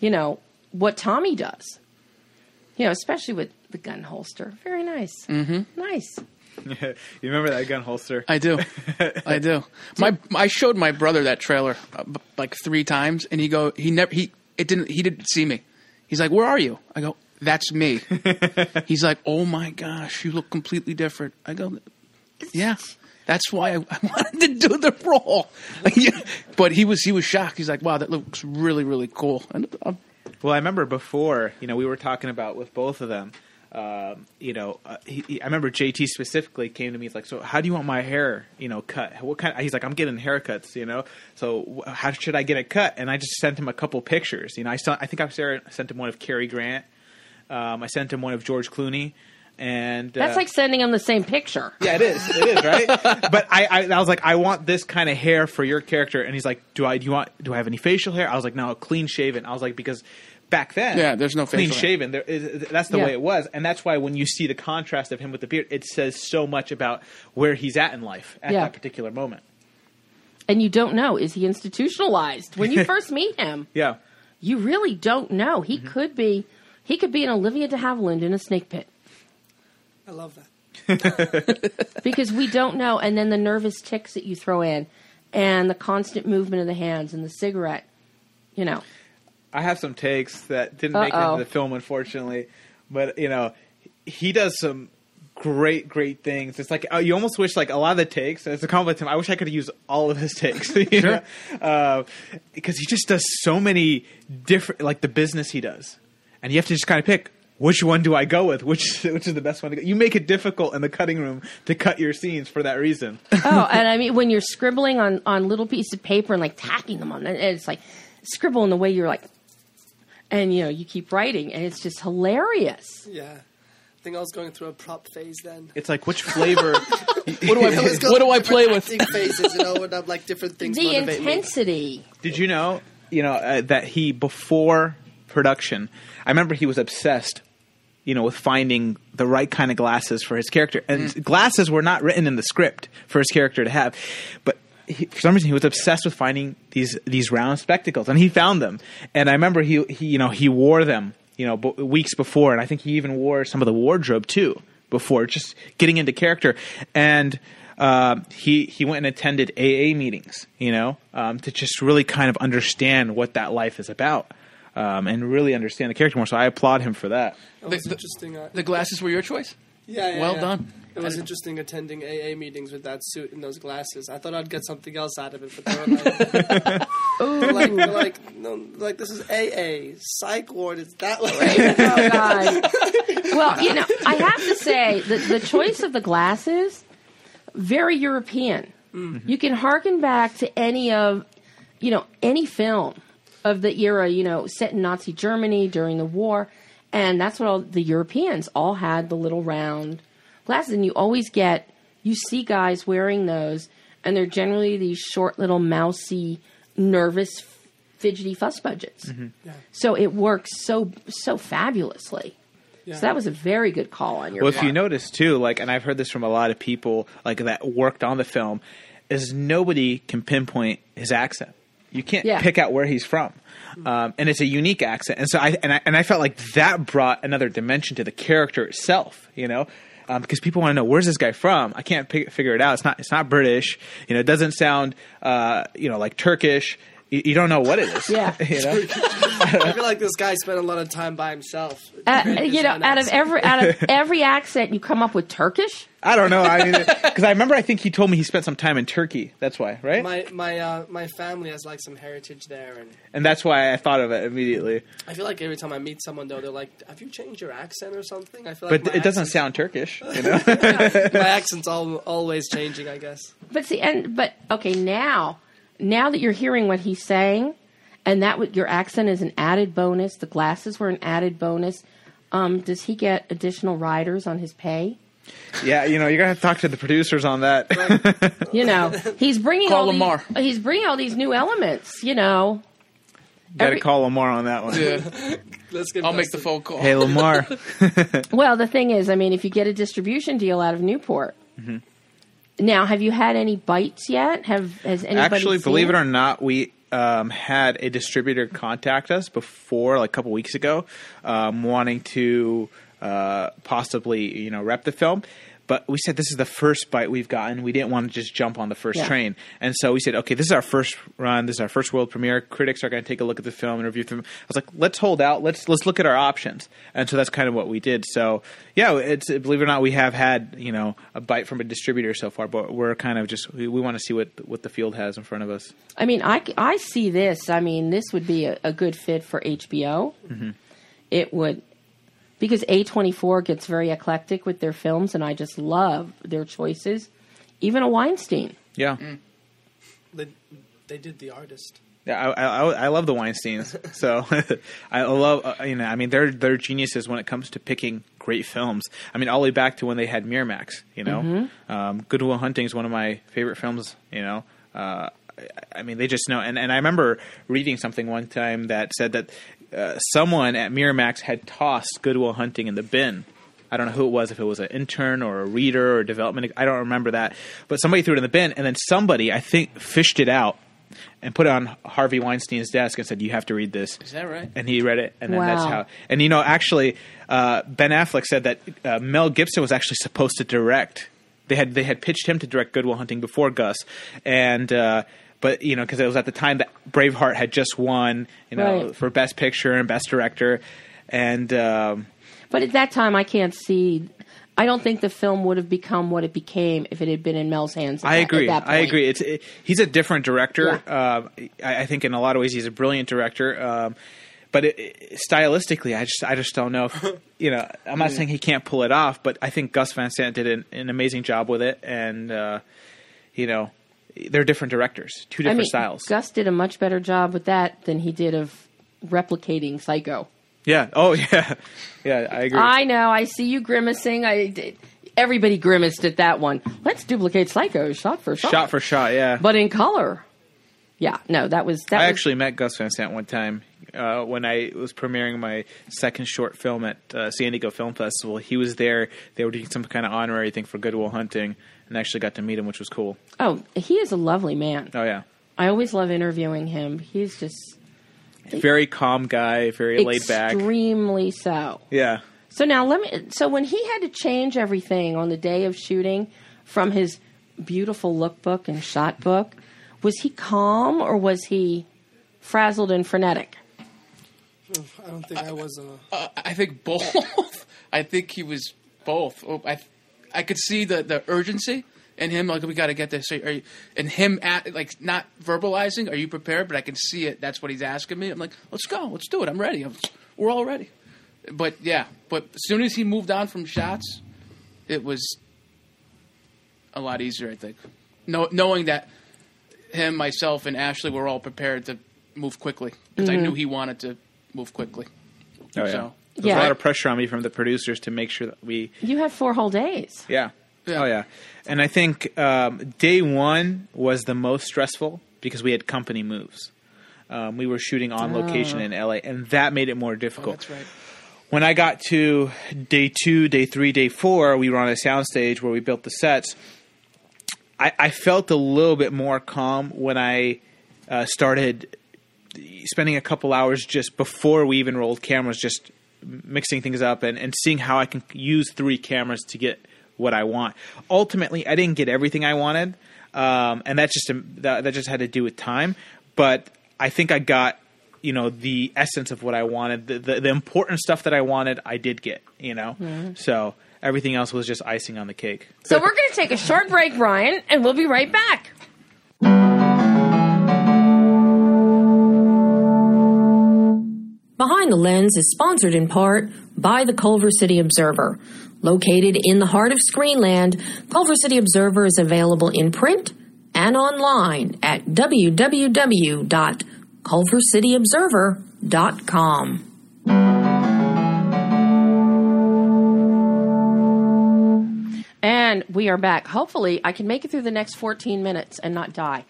you know, what Tommy does. You know, especially with the gun holster. Very nice. Mm-hmm. Nice. you remember that gun holster? I do. I do. My I showed my brother that trailer uh, b- like three times, and he go he never he it didn't he didn't see me. He's like, "Where are you?" I go, "That's me." He's like, "Oh my gosh, you look completely different." I go, "Yeah." That's why I, I wanted to do the role, but he was he was shocked. He's like, "Wow, that looks really really cool." And uh, Well, I remember before, you know, we were talking about with both of them. Um, you know, uh, he, he, I remember JT specifically came to me. He's like, "So, how do you want my hair, you know, cut? What kind?" He's like, "I'm getting haircuts, you know. So, wh- how should I get it cut?" And I just sent him a couple pictures. You know, I sent, I think I sent- sent him one of Cary Grant. Um, I sent him one of George Clooney, and That's uh, like sending them the same picture. yeah, it is. It is right. but I, I, I was like, I want this kind of hair for your character, and he's like, Do I? Do you want? Do I have any facial hair? I was like, No, clean shaven. I was like, because back then, Yeah, there's no clean facial hair. shaven. There is, that's the Yeah. way it was, and that's why when you see the contrast of him with the beard, it says so much about where he's at in life at Yeah. that particular moment. And you don't know, is he institutionalized? When you first meet him, Yeah, you really don't know. He Mm-hmm. could be he could be an Olivia de Havilland in a snake pit. I love that. because we don't know. And then the nervous ticks that you throw in, and the constant movement of the hands, and the cigarette. You know, I have some takes that didn't make it Uh-oh. into the film, unfortunately. But you know, he does some great, great things. It's like uh, you almost wish like a lot of the takes. and It's a compliment to him. I wish I could use all of his takes, you know? uh, because he just does so many different, like the business he does, and you have to just kind of pick. Which one do I go with? Which which is the best one to go? You make it difficult in the cutting room to cut your scenes for that reason. oh, and I mean when you're scribbling on on little pieces of paper and like tapping them on, and it's like scribble in the way you're like, and you know you keep writing, and it's just hilarious. Yeah. I think I was going through a prop phase then. It's like which flavor? what do I I what do I play with? acting phases, you know, when I'm like different things The motivate me. intensity. Did you know, you know, uh, that he before production, I remember he was obsessed, you know, with finding the right kind of glasses for his character, and glasses were not written in the script for his character to have, but. He, for some reason, he was obsessed with finding these these round spectacles, and he found them. And I remember he, he you know he wore them, you know, b- weeks before, and I think he even wore some of the wardrobe too before, just getting into character. And uh, he he went and attended AA meetings, you know, um, to just really kind of understand what that life is about, um, and really understand the character more. So I applaud him for that. It was The- the- interesting. Uh, The glasses were your choice. yeah, yeah, well yeah. done. It was interesting attending AA meetings with that suit and those glasses. I thought I'd get something else out of it, but they were like, they're like, like, no, like this is AA, psych ward. It's that way. Oh God. well, you know, I have to say that the choice of the glasses very European. You can harken back to any of, you know, any film of the era, you know, set in Nazi Germany during the war, and that's what all the Europeans all had the little round glasses, and you always get you see guys wearing those, and they're generally these short little mousy, nervous, fidgety fuss budgets. Mm-hmm. So it works so so fabulously. So that was a very good call on your Well, if you notice too, like, and I've heard this from a lot of people, like that worked on the film, is nobody can pinpoint his accent. You can't Yeah. pick out where he's from, um, and it's a unique accent. And so I and I and I felt like that brought another dimension to the character itself. You know. Um, because people want to know where's this guy from. I can't pick, figure it out. It's not. It's not British. You know, it doesn't sound. Uh, you know, like Turkish. You, you don't know what it is. Yeah. you know. I feel like this guy spent a lot of time by himself. Uh, you know, own out of every out of every accent, you come up with Turkish. I don't know. I mean, because I remember I think he told me he spent some time in Turkey. That's why, right? my my uh, my family has like some heritage there, and and that's why I thought of it immediately. I feel like every time I meet someone though, they're like, "Have you changed your accent or something?" I feel But like my it doesn't sound Turkish, you know. my accent's all, always changing. I guess. But see, and but okay, now now that you're hearing what he's saying, and that what your accent is an added bonus. The glasses were an added bonus. Um, does he get additional riders on his pay? yeah, you know, you're gonna have to talk to the producers on that. You know, he's bringing Call all Lamar. these, he's bringing all these new elements. You know, Got to Every- call Lamar on that one. Yeah, Let's get. I'll make the phone call. Hey, Lamar. Well, the thing is, I mean, if you get a distribution deal out of Newport, Mm-hmm. Now have you had any bites yet? Have has anybody Actually, seen believe it or not, we um, had a distributor contact us before, like a couple weeks ago, um, wanting to uh, possibly, you know, rep the film. But we said this is the first bite we've gotten. We didn't want to just jump on the first Yeah. train, and so we said, okay, this is our first run. This is our first world premiere. Critics are going to take a look at the film and review the film. I was like, let's hold out. Let's let's look at our options, and so that's kind of what we did. So yeah, it's believe it or not, we have had you know a bite from a distributor so far, but we're kind of just we, we want to see what what the field has in front of us. I mean, I, I see this. I mean, this would be a, a good fit for HBO. Mm-hmm. It would, because A24 gets very eclectic with their films, and I just love their choices. Even a Weinstein. Yeah. They, they did the artist. Yeah, I, I, I love the Weinsteins. So I love, uh, you know, I mean, they're they're geniuses when it comes to picking great films. I mean, all the way back to when they had Miramax. You know, um, Good Will Hunting is one of my favorite films. You know, uh, I, I mean, they just know. And and I remember reading something one time that said that uh, someone at Miramax had tossed Good Will Hunting in the bin. I don't know who it was, if it was an intern or a reader or development. I don't remember that. But somebody threw it in the bin, and then somebody, I think, fished it out and put it on Harvey Weinstein's desk and said, "You have to read this." Is that right? And he read it, and then that's how. And you know, actually, uh, Ben Affleck said that uh, Mel Gibson was actually supposed to direct. They had they had pitched him to direct Good Will Hunting before Gus, and. Uh, but you know, because it was at the time that Braveheart had just won, you know, Right. for Best Picture and Best Director, and um, But at that time, I can't see. I don't think the film would have become what it became if it had been in Mel's hands. At I that- agree. I agree. It's it, he's a different director. Yeah. Um, I, I think in a lot of ways he's a brilliant director. Um, but it, it- stylistically, I just I just don't know. If, you know, I'm not saying he can't pull it off, but I think Gus Van Sant did an, an amazing job with it, and uh, you know, they're different directors, two I different mean, styles. Gus did a much better job with that than he did of replicating Psycho. yeah. Oh yeah. Yeah. I agree. I know. I see you grimacing. I did. Everybody grimaced at that one. Let's duplicate Psycho shot for shot. shot for shot. Yeah. but in color. Yeah, no, that was that. I was, actually met Gus Van Sant one time uh, when I was premiering my second short film at uh, San Diego Film Festival. He was there. They were doing some kind of honorary thing for Good Will Hunting, and actually got to meet him, which was cool. Oh, he is a lovely man. Oh yeah, I always love interviewing him. He's just very calm guy, very laid back. extremely so. Yeah, So now let me. So when he had to change everything on the day of shooting from his beautiful lookbook and shot book, was he calm or was he frazzled and frenetic? I don't think I was. Uh, Uh, I think both. I think he was both. Oh, I, I could see the, the urgency in him. Like we got to get this. Are you, and him at like not verbalizing. Are you prepared? But I can see it. That's what he's asking me. I'm like, let's go. Let's do it. I'm ready. I'm, we're all ready. But yeah. But as soon as he moved on from shots, it was a lot easier. I think, no, knowing that him, myself, and Ashley were all prepared to move quickly because I knew mm-hmm. he wanted to move quickly. oh yeah. So- There's Yeah. a lot of pressure on me from the producers to make sure that we You had four whole days. Yeah. Yeah. Oh yeah. And I think um, day one was the most stressful because we had company moves. Um, we were shooting on location in LA, and that made it more Oh, difficult. that's right. when I got to day two, day three, day four, we were on a soundstage where we built the sets. I, I felt a little bit more calm when I uh, started spending a couple hours just before we even rolled cameras, just mixing things up and, and seeing how I can use three cameras to get what I want. Ultimately, I didn't get everything I wanted, um, and that just that, that just had to do with time. But I think I got you know the essence of what I wanted, the the, the important stuff that I wanted, I did get. You know, so everything else was just icing on the cake. So we're going to take a short break, Brian, and we'll be right back. Behind the Lens is sponsored in part by the Culver City Observer. Located in the heart of Screenland, Culver City Observer is available in print and online at www.culvercityobserver.com. And we are back. Hopefully, I can make it through the next 14 minutes and not die.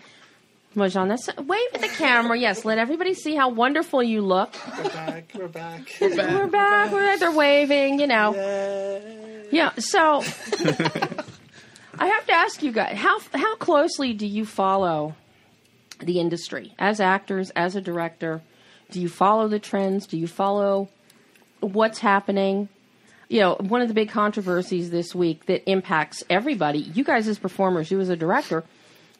Mojean, that's wave at the camera. Yes, let everybody see how wonderful you look. We're back. We're back. We're back. We're back. they're waving. You know. Yeah. So I have to ask you guys how how closely do you follow the industry as actors, as a director? Do you follow the trends? Do you follow what's happening? You know, one of the big controversies this week that impacts everybody, you guys as performers, you as a director,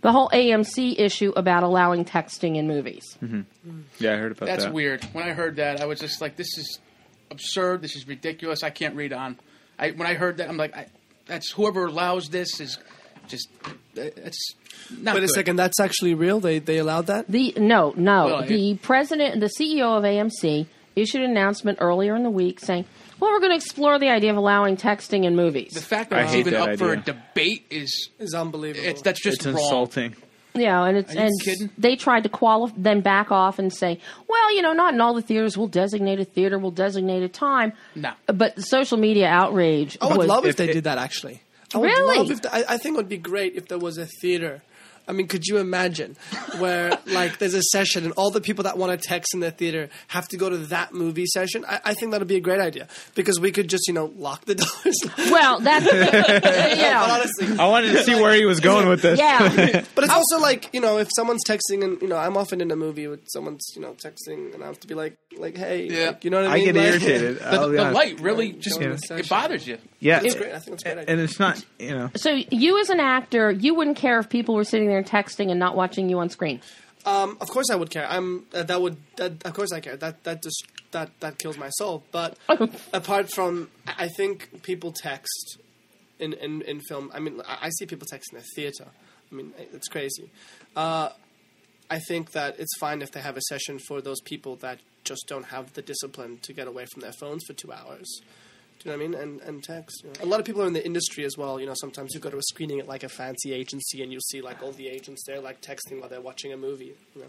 the whole AMC issue about allowing texting in movies. Mm-hmm. Yeah, I heard about That's that. That's weird. When I heard that, I was just like, "This is absurd. This is ridiculous. I can't read on." I when I heard that, I'm like, I, "That's whoever allows this is just it's not." Wait a good. second. That's actually real. They they allowed that. The no, no. Well, the president, the CEO of AMC, issued an announcement earlier in the week saying, "Well, we're going to explore the idea of allowing texting in movies." The fact I that it's hate even that up for a idea. debate is It's unbelievable. it's that's just It's wrong. insulting. yeah, and it's Are you and kidding? they tried to qualify, then back off and say, "Well, you know, not in all the theaters. We'll designate a theater. We'll designate a time." No. But the social media outrage. I would was, love if, if they it- did that. Actually, I would Really? love if the, I, I think it would be great if there was a theater. I mean, could you imagine where like there's a session and all the people that want to text in the theater have to go to that movie session? I, I think that'd be a great idea because we could just you know lock the doors. Well, that's you but honestly, I wanted to see where he was going with this. yeah. But it's also like you know, if someone's texting and you know, I'm often in a movie with someone's you know texting, and I have to be like, like, hey, Yeah. like, you know what I mean? I mean? get Like- irritated. The, the light really just Going to it bothers you. Yeah, It's great. I think it's a great idea. and it's not you know. So you, as an actor, you wouldn't care if people were sitting there texting and not watching you on screen. Um, of course, I would care. I'm uh, that would that, of course I care. That that just that that kills my soul. But apart from, I think people text in, in, in film. I mean, I I see people text in the theater. I mean, it's crazy. Uh, I think that it's fine if they have a session for those people that just don't have the discipline to get away from their phones for two hours. Do you know what I mean? And and text. You know? A lot of people are in the industry as well. You know, sometimes you go to a screening at like a fancy agency and you see like all the agents there like texting while they're watching a movie. You know.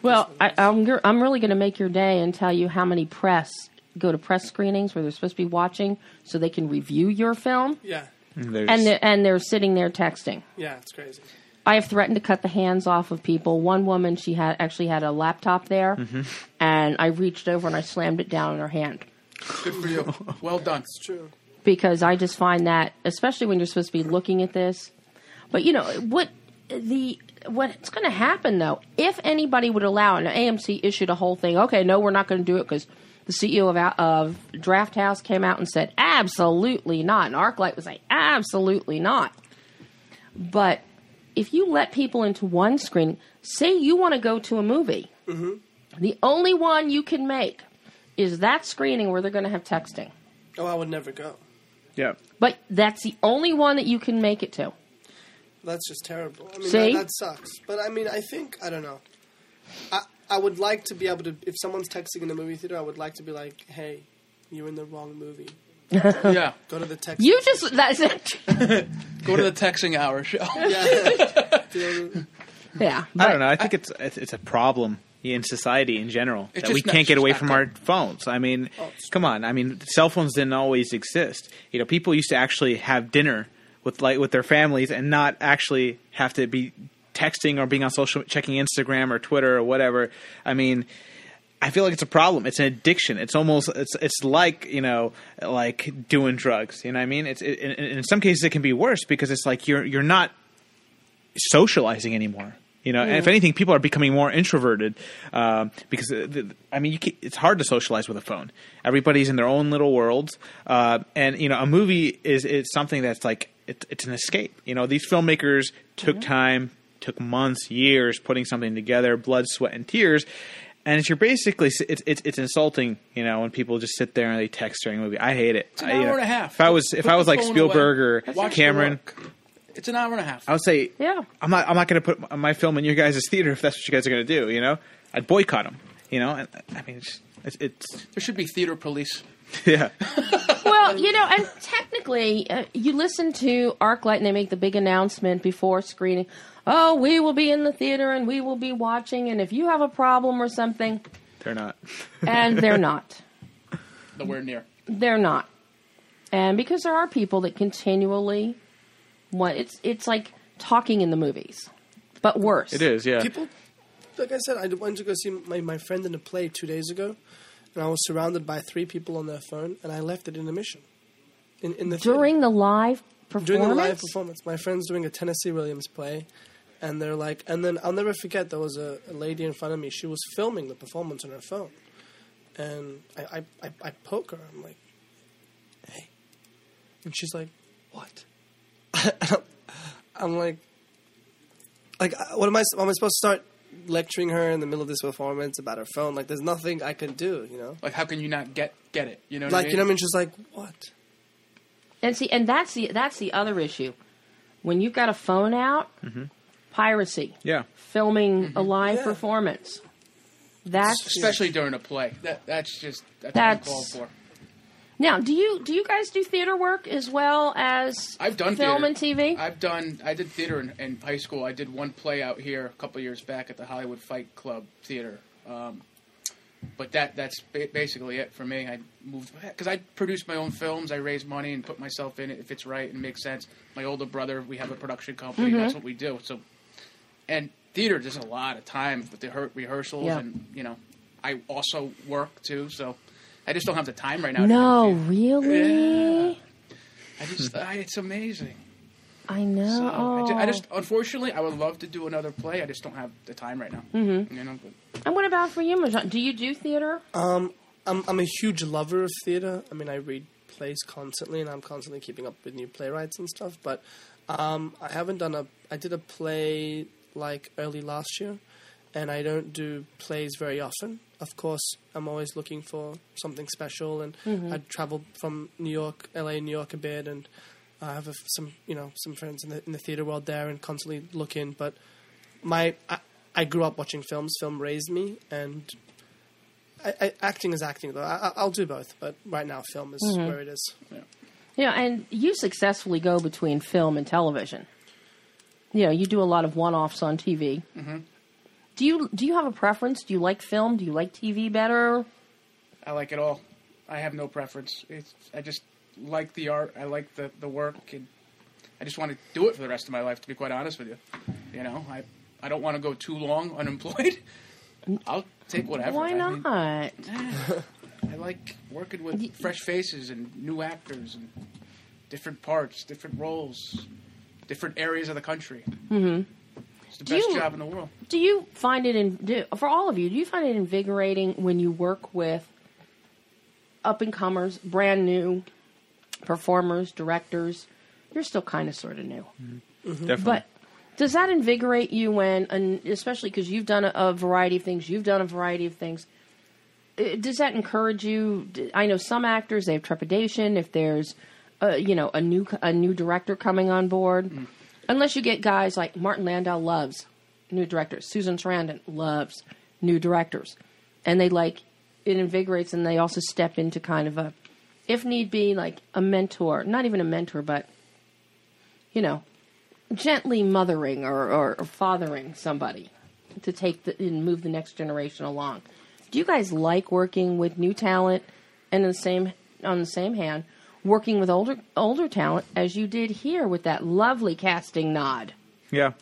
Well, I, I'm I'm really going to make your day and tell you how many press go to press screenings where they're supposed to be watching so they can review your film, Yeah, There's, and they're, and they're sitting there texting. yeah, it's crazy. I have threatened to cut the hands off of people. One woman, she had actually had a laptop there, mm-hmm. and I reached over and I slammed it down in her hand Good for you. Well done. It's true. because I just find that, especially when you're supposed to be looking at this. But you know what the what's going to happen though, if anybody would allow it, and AMC issued a whole thing. Okay, no, we're not going to do it because the CEO of, of Drafthouse came out and said absolutely not, and ArcLight was like absolutely not. But if you let people into one screen, say you want to go to a movie, mm-hmm. the only one you can make is that screening where they're going to have texting. Oh, I would never go. yeah. But that's the only one that you can make it to. That's just terrible. I mean, See? that, that sucks. But I mean, I think I don't know. I I would like to be able to. If someone's texting in the movie theater, I would like to be like, "Hey, you're in the wrong movie. Yeah. Go to the text." You just that's it. Go to the texting hour show. yeah. Do you I? Yeah. I don't know. I think it's it's it's a problem in society in general It's that we can't get away from our phones. I mean, Oh, come on. I mean, cell phones didn't always exist. You know, people used to actually have dinner with like with their families and not actually have to be texting or being on social checking Instagram or Twitter or whatever. I mean, I feel like it's a problem. It's an addiction. It's almost it's it's like you know like doing drugs. You know what I mean? It's it, in, in some cases it can be worse because it's like you're you're not socializing anymore. You know, and if anything, people are becoming more introverted um, because uh, the, I mean, it's hard to socialize with a phone. Everybody's in their own little worlds, uh, and you know, a movie is is something that's like it, it's an escape. You know, these filmmakers took time took months, years putting something together, blood, sweat, and tears. And it's you're basically it's it's it's insulting, you know, when people just sit there and they text during a movie. I hate it. It's an I, you know, and a half. If I was if Put I was like Spielberg away. or Watch Cameron. It's an hour and a half. I would say, Yeah. I'm not I'm not going to put my film in your guys' theater if that's what you guys are going to do. You know, I'd boycott them. You know, and, I mean, it's, it's, it's There should be theater police. yeah. well, you know, and technically, uh, you listen to ArcLight and they make the big announcement before screening. Oh, we will be in the theater and we will be watching, and if you have a problem or something, They're not. and they're not. Nowhere near. They're not. And because there are people that continually want it's it's like talking in the movies. But worse. It is, yeah. People, like I said, I went to go see my, my friend in a play two days ago, and I was surrounded by three people on their phone, and I left it in a mission. In, in the theater. During the live performance. during the live performance, my friend's doing a Tennessee Williams play, and they're like, and then I'll never forget there was a, a lady in front of me. She was filming the performance on her phone, and I I, I, I poke her. I'm like, hey, and she's like, what? I'm like, like uh, what am I? Am I supposed to start lecturing her in the middle of this performance about her phone? Like, there's nothing I can do, you know. Like, how can you not get get it? You know, what Like I you know, what I mean, she's like, what? And see, and that's the that's the other issue. When you've got a phone out, piracy, Yeah. filming a live Yeah. performance. That's especially during a play. That that's just that's, That's- uncalled for. Now. Do you do you guys do theater work as well as I've done film theater. and TV? I've done. I did theater in, in high school. I did one play out here a couple years back at the Hollywood Fight Club Theater. Um, but that that's ba- basically it for me. I moved because I produce my own films. I raise money and put myself in it if it's right and makes sense. My older brother, we have a production company. Mm-hmm. That's what we do. So, and theater, there's a lot of time with the rehearsals, Yeah. and you know, I also work too. So, I just don't have the time right now. no, do really. Yeah. I just, I, it's amazing. I know. So I, ju- I just, unfortunately, I would love to do another play. I just don't have the time right now. Mm-hmm. You know, but And what about for you, Mojean? Do you do theater? Um, I'm I'm a huge lover of theater. I mean, I read plays constantly, and I'm constantly keeping up with new playwrights and stuff. But um, I haven't done a. I did a play like early last year, and I don't do plays very often. Of course, I'm always looking for something special, and I travel from New York, LA, New York a bit, and I have a, some you know some friends in the in the theater world there, and constantly look in. But my I, I grew up watching films. Film raised me, and I, I, acting is acting though. I, I- I'll do both, but right now film is where it is. Yeah, and you successfully go between film and television. You know, you do a lot of one-offs on TV. Mm-hmm. Do you do you have a preference? Do you like film? Do you like TV better? I like it all. I have no preference. It's, I just like the art. I like the, the work, and I just want to do it for the rest of my life. To be quite honest with you, you know, I I don't want to go too long unemployed. I'll take whatever. Why I not? mean, I like working with fresh faces and new actors and different parts, different roles, different areas of the country. Mm-hmm. It's the Do best you- job in the world. Do you find it in do, for all of you? Do you find it invigorating when you work with up and comers, brand new performers, directors? You're still kind of sort of new, Definitely. but does that invigorate you when, and especially because you've done a, a variety of things, you've done a variety of things. Does that encourage you? I know some actors they have trepidation if there's, uh, you know, a new a new director coming on board. Unless you get guys like Martin Landau loves new directors, Susan Sarandon loves new directors, and they like it invigorates, and they also step into kind of a, if need be, like a mentor, not even a mentor, but you know, gently mothering or, or, or fathering somebody to take the, and move the next generation along. Do you guys like working with new talent and the same on the same hand working with older older talent as you did here with that lovely casting nod? Yeah.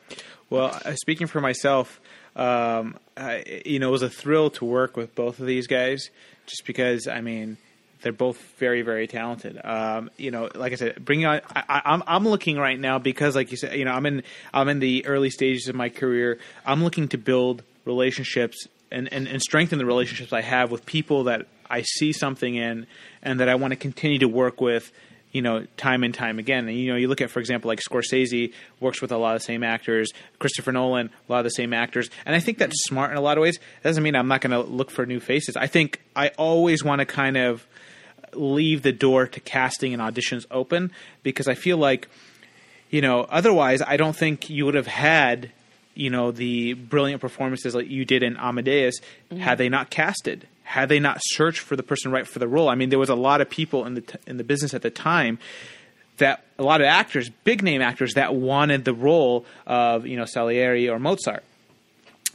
Well, uh, speaking for myself, um, I, you know, it was a thrill to work with both of these guys, just because I mean, they're both very, very talented. Um, you know, like I said, bringing on, I, I, I'm I'm looking right now because, like you said, you know, I'm in I'm in the early stages of my career. I'm looking to build relationships and, and, and strengthen the relationships I have with people that I see something in and that I want to continue to work with you know, time and time again. And you know, you look at, for example, like Scorsese works with a lot of the same actors, Christopher Nolan, a lot of the same actors, and I think that's smart in a lot of ways. It doesn't mean I'm not going to look for new faces. I think I always want to kind of leave the door to casting and auditions open because I feel like, you know, otherwise I don't think you would have had. You know the brilliant performances like you did in Amadeus. Mm-hmm. Had they not casted, had they not searched for the person right for the role. I mean, there was a lot of people in the t- in the business at the time that a lot of actors, big name actors, that wanted the role of you know Salieri or Mozart.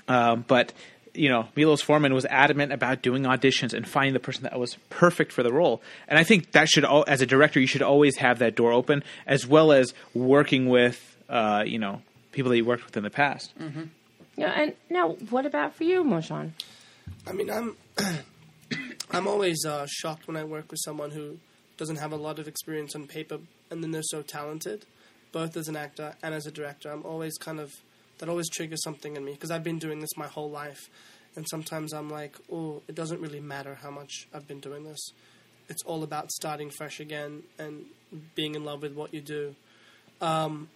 Um, but you know, Milos Forman was adamant about doing auditions and finding the person that was perfect for the role. And I think that should, al- as a director, you should always have that door open, as well as working with, uh, you know, people that you worked with in the past. Yeah, and now what about for you, Mojean? I mean, I'm I'm always uh, shocked when I work with someone who doesn't have a lot of experience on paper, and then they're so talented, both as an actor and as a director. I'm always kind of that always triggers something in me because I've been doing this my whole life, and sometimes I'm like, oh, it doesn't really matter how much I've been doing this. It's all about starting fresh again and being in love with what you do. Um,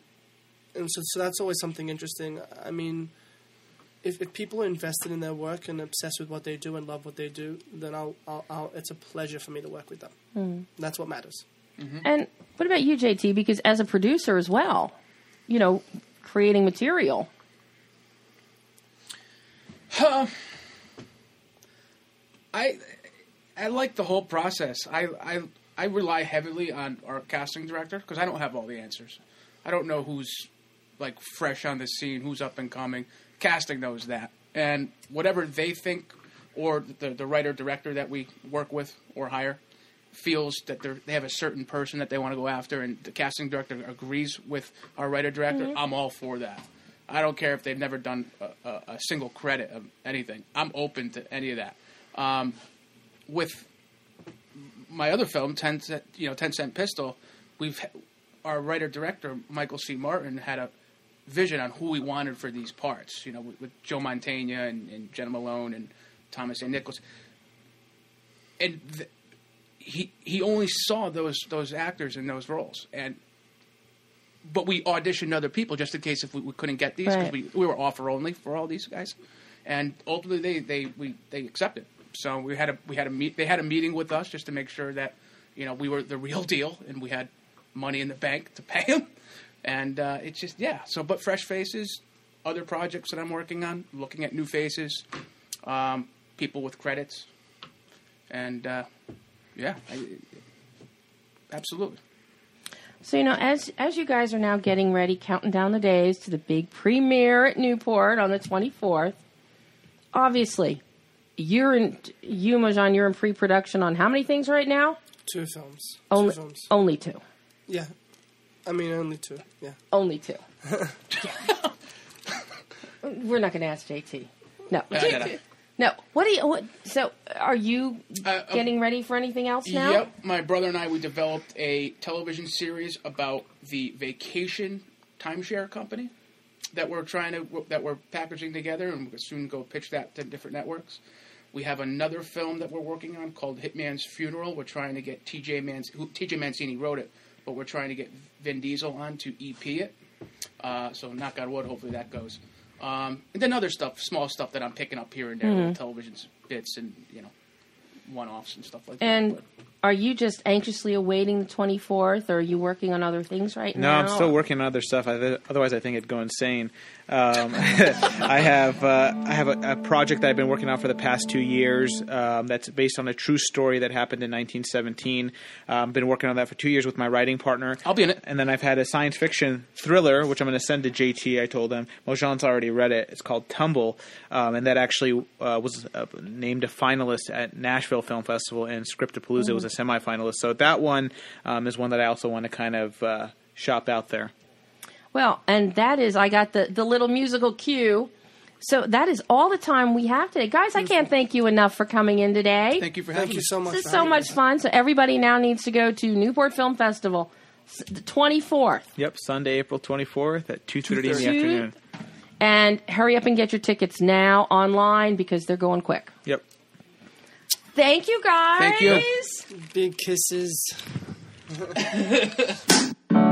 and so, so that's always something interesting. I mean, if, if people are invested in their work and obsessed with what they do and love what they do, then I'll, I'll, I'll it's a pleasure for me to work with them. Hmm. That's what matters. Mm-hmm. And what about you, JT? Because as a producer as well, you know, creating material. I I like the whole process. I I I rely heavily on our casting director because I don't have all the answers. I don't know who's like fresh on the scene, who's up and coming. Casting knows that, and whatever they think, or the the writer director that we work with or hire feels that they they have a certain person that they want to go after, and the casting director agrees with our writer director. I'm all for that. I don't care if they've never done a, a, a single credit of anything. I'm open to any of that. Um, with my other film, Ten Cent, you know, Ten Cent Pistol, we've our writer director Michael C. Martin had a vision on who we wanted for these parts. You know, with, with Joe Mantegna and, and Jena Malone and Thomas A. Nichols, and th- he he only saw those those actors in those roles, and but we auditioned other people just in case if we, we couldn't get these because Right. we, we were offer only for all these guys, and ultimately they they we they accepted. So we had a we had a meet they had a meeting with us just to make sure that you know we were the real deal and we had money in the bank to pay them, and uh, it's just yeah. So but fresh faces, other projects that I'm working on, looking at new faces, um, people with credits, and uh, yeah, I, absolutely. So you know, as as you guys are now getting ready, counting down the days to the big premiere at Newport on the twenty fourth. Obviously, you're in you, Mojean, you're in pre production on how many things right now? Two films. Only two films. only two. Yeah. I mean, only two. Yeah. Only two. We're not going to ask JT. No. no, no. No. What do you? What, so, are you Uh, uh, getting ready for anything else now? Yep, my brother and I we developed a television series about the vacation timeshare company that we're trying to that we're packaging together, and we'll soon go pitch that to different networks. We have another film that we're working on called Hitman's Funeral. We're trying to get TJ Man who TJ Mancini wrote it, but we're trying to get Vin Diesel on to EP it. Uh, so knock on wood, hopefully that goes. Um, and then other stuff, small stuff that I'm picking up here and there, little television bits and you know, one-offs and stuff like that. And are you just anxiously awaiting the 24th, or are you working on other things right No, now? No, I'm still working on other stuff. I, otherwise, I think it'd go insane. Um, I have uh, I have a, a project that I've been working on for the past two years. Um, that's based on a true story that happened in 1917. Um, been working on that for two years with my writing partner. I'll be in it. And then I've had a science fiction thriller, which I'm going to send to JT. I told him Mojean's already read it. It's called Tumble, um, and that actually uh, was uh, named a finalist at Nashville Film Festival, and Scriptapalooza was a semifinalist. So that one um, is one that I also want to kind of uh, shop out there. Well, and that is, I got the, the little musical cue. So that is all the time we have today. Guys, I can't thank you enough for coming in today. Thank you for having Thank you so much. This is for so having much me. fun. So everybody now needs to go to Newport Film Festival, s- the 24th. Yep, Sunday, April 24th at 2.30 in the 2:30. afternoon. And hurry up and get your tickets now online because they're going quick. Yep. Thank you, guys. Thank you. Big kisses.